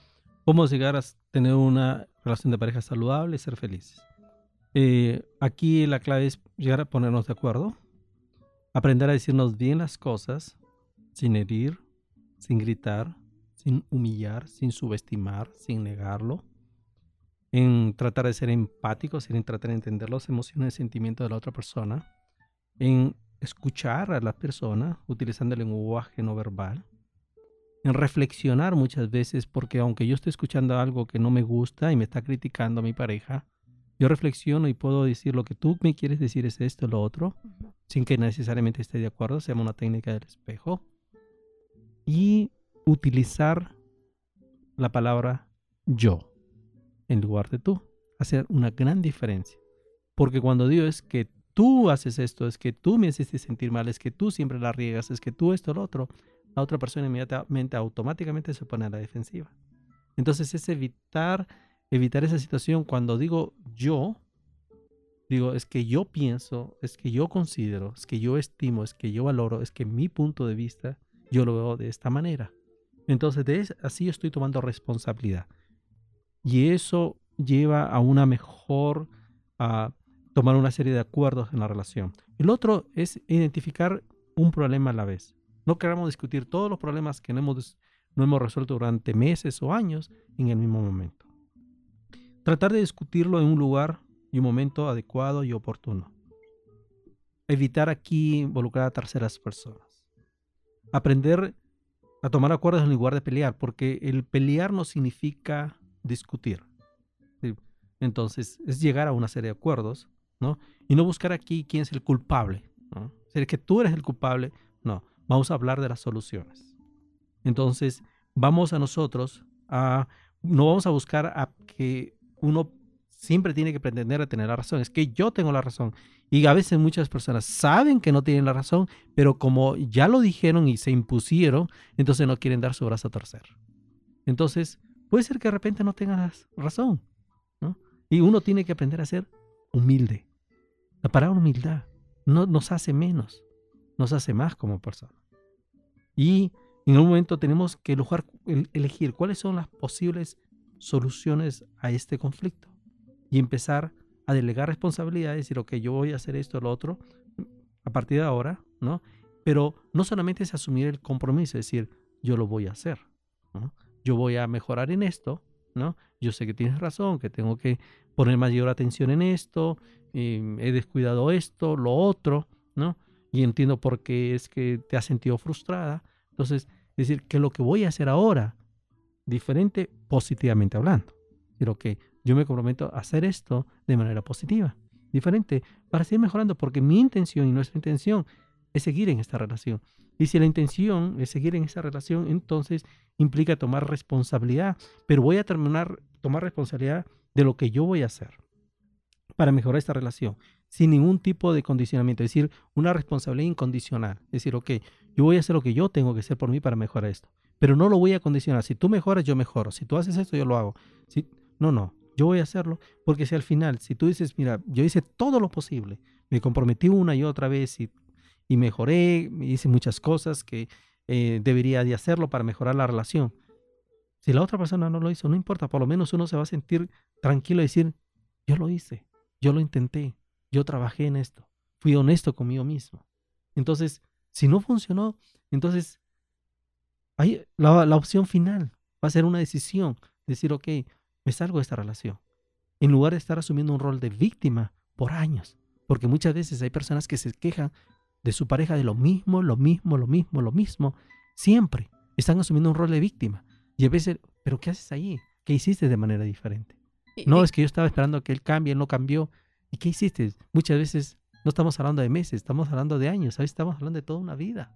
podemos llegar a tener una relación de pareja saludable y ser felices. Eh, aquí la clave es llegar a ponernos de acuerdo, aprender a decirnos bien las cosas, sin herir, sin gritar, sin humillar, sin subestimar, sin negarlo, en tratar de ser empáticos, en tratar de entender las emociones y sentimientos de la otra persona, en escuchar a la persona utilizando el lenguaje no verbal, en reflexionar muchas veces, porque aunque yo esté escuchando algo que no me gusta y me está criticando a mi pareja, yo reflexiono y puedo decir lo que tú me quieres decir es esto, lo otro, sin que necesariamente esté de acuerdo, se llama una técnica del espejo. Y utilizar la palabra yo en lugar de tú. Hacer una gran diferencia. Porque cuando digo es que tú haces esto, es que tú me hiciste sentir mal, es que tú siempre la riegas, es que tú esto, lo otro, la otra persona inmediatamente, automáticamente se pone a la defensiva. Entonces es evitar, evitar esa situación. Cuando digo yo, digo, es que yo pienso, es que yo considero, es que yo estimo, es que yo valoro, es que mi punto de vista, yo lo veo de esta manera. Entonces, de así yo estoy tomando responsabilidad. Y eso lleva a una mejor, a tomar una serie de acuerdos en la relación. El otro es identificar un problema a la vez. No queramos discutir todos los problemas que no hemos, no hemos resuelto durante meses o años en el mismo momento. Tratar de discutirlo en un lugar y un momento adecuado y oportuno. Evitar aquí involucrar a terceras personas. Aprender a tomar acuerdos en lugar de pelear, porque el pelear no significa discutir. Entonces, es llegar a una serie de acuerdos, ¿no? Y no buscar aquí quién es el culpable, ¿no? Ser que tú eres el culpable, no vamos a hablar de las soluciones. Entonces, vamos a nosotros a, no vamos a buscar a que uno siempre tiene que pretender a tener la razón, es que yo tengo la razón. Y a veces muchas personas saben que no tienen la razón, pero como ya lo dijeron y se impusieron, entonces no quieren dar su brazo a torcer. Entonces, puede ser que de repente no tengas razón, ¿no? Y uno tiene que aprender a ser humilde. La palabra humildad no nos hace menos, nos hace más como persona. Y en un momento tenemos que elegir cuáles son las posibles soluciones a este conflicto y empezar a delegar responsabilidades, decir, ok, yo voy a hacer esto, lo otro, a partir de ahora, ¿no? Pero no solamente es asumir el compromiso, es decir, yo lo voy a hacer. Yo voy a mejorar en esto, ¿no? Yo sé que tienes razón, que tengo que poner mayor atención en esto, eh, he descuidado esto, lo otro, ¿no? y entiendo por qué es que te has sentido frustrada. Entonces, decir que lo que voy a hacer ahora, diferente positivamente hablando, pero que yo me comprometo a hacer esto de manera positiva, diferente, para seguir mejorando, porque mi intención y nuestra intención es seguir en esta relación. Y si la intención es seguir en esta relación, entonces implica tomar responsabilidad, pero voy a terminar, tomar responsabilidad de lo que yo voy a hacer para mejorar esta relación sin ningún tipo de condicionamiento, es decir, una responsabilidad incondicional. Es decir, ok, yo voy a hacer lo que yo tengo que hacer por mí para mejorar esto, pero no lo voy a condicionar. Si tú mejoras, yo mejoro. Si tú haces esto, yo lo hago. Si, no, no, yo voy a hacerlo porque si al final, si tú dices, mira, yo hice todo lo posible, me comprometí una y otra vez y, y mejoré, hice muchas cosas que eh, debería de hacerlo para mejorar la relación. Si la otra persona no lo hizo, no importa, por lo menos uno se va a sentir tranquilo y decir, yo lo hice, yo lo intenté, yo trabajé en esto, fui honesto conmigo mismo. Entonces, si no funcionó, entonces hay la, la opción final va a ser una decisión, decir, ok, me salgo de esta relación, en lugar de estar asumiendo un rol de víctima por años, porque muchas veces hay personas que se quejan de su pareja de lo mismo, lo mismo, lo mismo, lo mismo, siempre están asumiendo un rol de víctima. Y a veces, pero ¿qué haces ahí? ¿Qué hiciste de manera diferente? No, es que yo estaba esperando que él cambie, él no cambió. ¿Y qué hiciste? Muchas veces no estamos hablando de meses, estamos hablando de años, ¿sabes? Estamos hablando de toda una vida.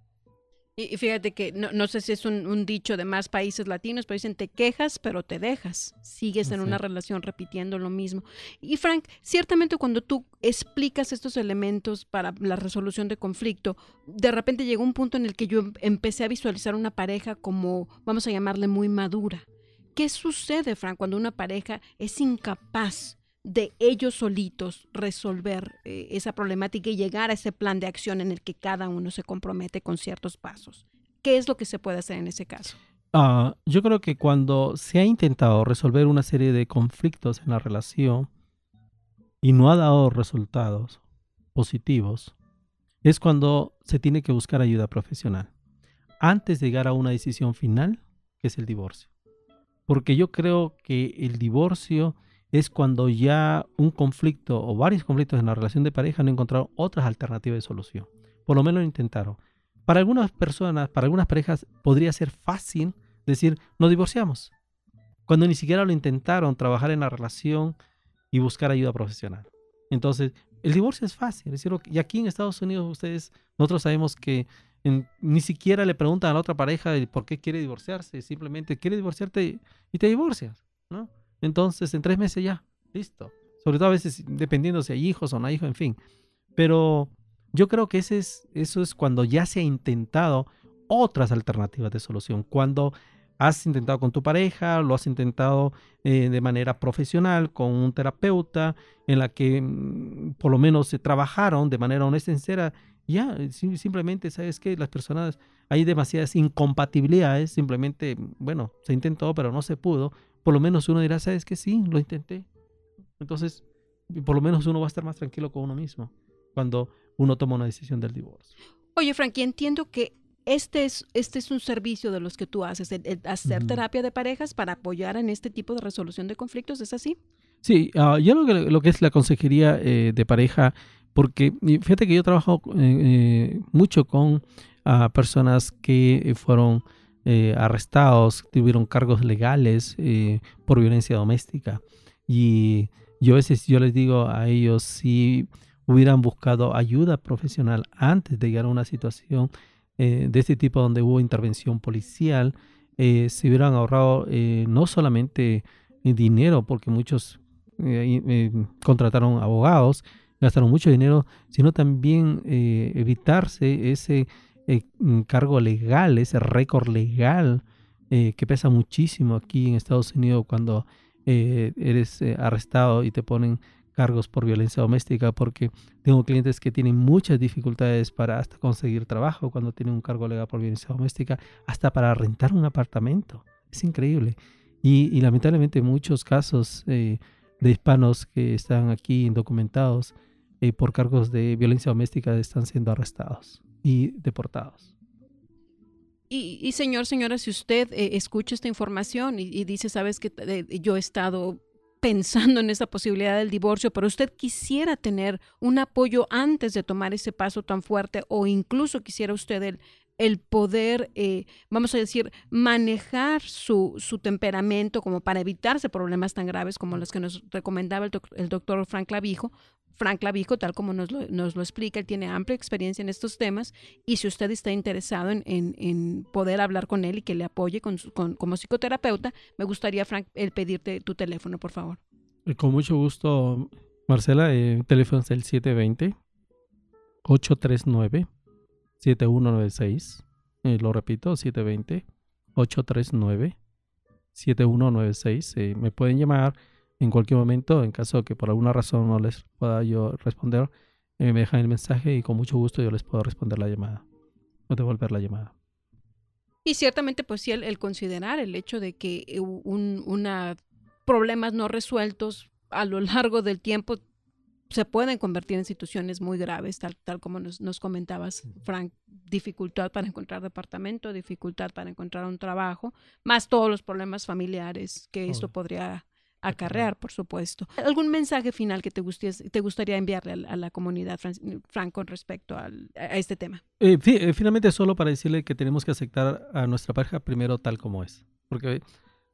Y fíjate que no, no sé si es un, dicho de más países latinos, pero dicen te quejas, pero te dejas. Sigues en una relación repitiendo lo mismo. Y Frank, ciertamente cuando tú explicas estos elementos para la resolución de conflicto, de repente llegó un punto en el que yo em, empecé a visualizar una pareja como, vamos a llamarle, muy madura. ¿Qué sucede, Frank, cuando una pareja es incapaz de ellos solitos resolver eh, esa problemática y llegar a ese plan de acción en el que cada uno se compromete con ciertos pasos. ¿Qué es lo que se puede hacer en ese caso? Ah, yo creo que cuando se ha intentado resolver una serie de conflictos en la relación y no ha dado resultados positivos, es cuando se tiene que buscar ayuda profesional antes de llegar a una decisión final, que es el divorcio. Porque yo creo que el divorcio es cuando ya un conflicto o varios conflictos en la relación de pareja no encontraron otras alternativas de solución. Por lo menos lo intentaron. Para algunas personas, para algunas parejas, podría ser fácil decir, nos divorciamos. Cuando ni siquiera lo intentaron trabajar en la relación y buscar ayuda profesional. Entonces, el divorcio es fácil. Es decir, y aquí en Estados Unidos, ustedes, nosotros sabemos que ni siquiera le preguntan a la otra pareja por qué quiere divorciarse. Simplemente quiere divorciarte y te divorcias. ¿no? Entonces, en tres meses ya, listo. Sobre todo a veces dependiendo si hay hijos o no hay hijos, en fin. Pero yo creo que ese es, eso es cuando ya se ha intentado otras alternativas de solución. Cuando has intentado con tu pareja, lo has intentado eh, de manera profesional con un terapeuta, en la que mm, por lo menos se trabajaron de manera honesta y sincera. Ya, simplemente, ¿sabes que Las personas, hay demasiadas incompatibilidades, simplemente, bueno, se intentó, pero no se pudo por lo menos uno dirá, sabes que sí, lo intenté. Entonces, por lo menos uno va a estar más tranquilo con uno mismo cuando uno toma una decisión del divorcio. Oye, Frankie, entiendo que este es, este es un servicio de los que tú haces, hacer terapia de parejas para apoyar en este tipo de resolución de conflictos, ¿es así? Sí, uh, yo lo que, lo que es la consejería eh, de pareja, porque fíjate que yo trabajo eh, eh, mucho con uh, personas que fueron eh, arrestados, tuvieron cargos legales eh, por violencia doméstica. Y yo a yo les digo a ellos si hubieran buscado ayuda profesional antes de llegar a una situación eh, de este tipo donde hubo intervención policial, se hubieran ahorrado no solamente dinero, porque muchos contrataron abogados, gastaron mucho dinero, sino también evitarse ese eh, cargo legal, ese récord legal eh, que pesa muchísimo aquí en Estados Unidos cuando eh, eres arrestado y te ponen cargos por violencia doméstica, porque tengo clientes que tienen muchas dificultades para hasta conseguir trabajo cuando tienen un cargo legal por violencia doméstica, hasta para rentar un apartamento. Es increíble. Y, y lamentablemente muchos casos de hispanos que están aquí indocumentados por cargos de violencia doméstica están siendo arrestados y deportados. Y, señor, señora, si usted eh, escucha esta información y, dice, sabes que eh, yo he estado pensando en esa posibilidad del divorcio, pero usted quisiera tener un apoyo antes de tomar ese paso tan fuerte o incluso quisiera usted el, el poder, eh, vamos a decir, manejar su, su, temperamento como para evitarse problemas tan graves como los que nos recomendaba el, doctor Frank Clavijo, Frank Clavijo, tal como nos lo, nos lo, explica, él tiene amplia experiencia en estos temas y si usted está interesado en, en, poder hablar con él y que le apoye con, con, como psicoterapeuta, me gustaría, Frank, el pedirte tu teléfono, por favor. Eh, con mucho gusto, Marcela. Eh, el teléfono es el 720-839-7196. Eh, lo repito, 720-839-7196. me pueden llamar en cualquier momento, en caso que por alguna razón no les pueda yo responder, eh, me dejan el mensaje y con mucho gusto yo les puedo responder la llamada o devolver la llamada. Y ciertamente, pues sí, el, considerar el hecho de que eh, un, una problemas no resueltos a lo largo del tiempo se pueden convertir en situaciones muy graves, tal, tal como nos, nos, comentabas, Frank, dificultad para encontrar departamento, dificultad para encontrar un trabajo, más todos los problemas familiares que esto podría acarrear, por supuesto. ¿Algún mensaje final que te, te gustaría enviarle a, la comunidad, Frank, con respecto a este tema? Eh, eh, finalmente, solo para decirle que tenemos que aceptar a nuestra pareja primero tal como es, porque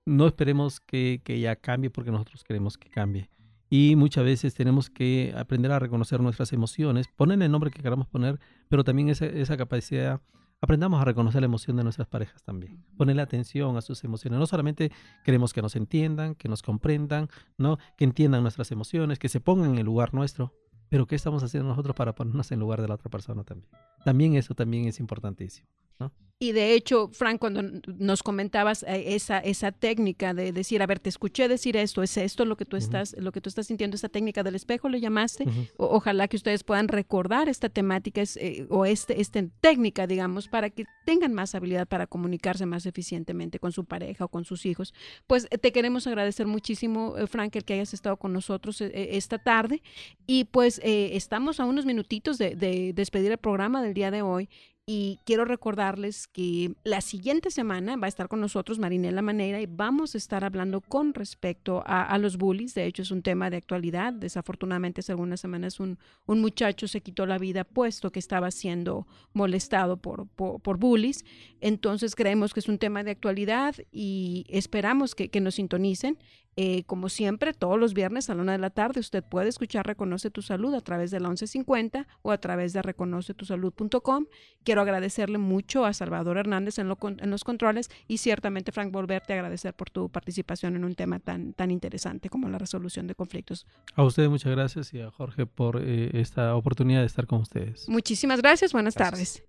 no esperemos que, que ella cambie porque nosotros queremos que cambie. Y muchas veces tenemos que aprender a reconocer nuestras emociones, poner el nombre que queramos poner, pero también esa, esa capacidad aprendamos a reconocer la emoción de nuestras parejas también. Ponerle atención a sus emociones. No solamente queremos que nos entiendan, que nos comprendan, ¿no? que entiendan nuestras emociones, que se pongan en el lugar nuestro, pero ¿qué estamos haciendo nosotros para ponernos en lugar de la otra persona también? También eso también es importantísimo. ¿no? Y de hecho, Frank, cuando nos comentabas eh, esa, esa técnica de decir, a ver, te escuché decir esto, es esto lo que tú estás, lo que tú estás sintiendo, esa técnica del espejo le llamaste. ojalá que ustedes puedan recordar esta temática eh, o este, esta técnica, digamos, para que tengan más habilidad para comunicarse más eficientemente con su pareja o con sus hijos. Pues eh, te queremos agradecer muchísimo, Frank, el que hayas estado con nosotros esta tarde. Y pues estamos a unos minutitos de, de despedir el programa del día de hoy. Y quiero recordarles que la siguiente semana va a estar con nosotros Marinela Manera y vamos a estar hablando con respecto a, los bullies. De hecho, es un tema de actualidad. Desafortunadamente, hace algunas semanas un, muchacho se quitó la vida puesto que estaba siendo molestado por, por, bullies. Entonces, creemos que es un tema de actualidad y esperamos que, que nos sintonicen. Eh, como siempre, todos los viernes a la una de la tarde, usted puede escuchar Reconoce tu Salud a través de la 1150 o a través de reconocetusalud.com. Quiero agradecerle mucho a Salvador Hernández en, los controles y ciertamente, Frank, volverte a agradecer por tu participación en un tema tan, tan interesante como la resolución de conflictos. A ustedes muchas gracias y a Jorge por eh, esta oportunidad de estar con ustedes. Muchísimas gracias. Buenas tardes.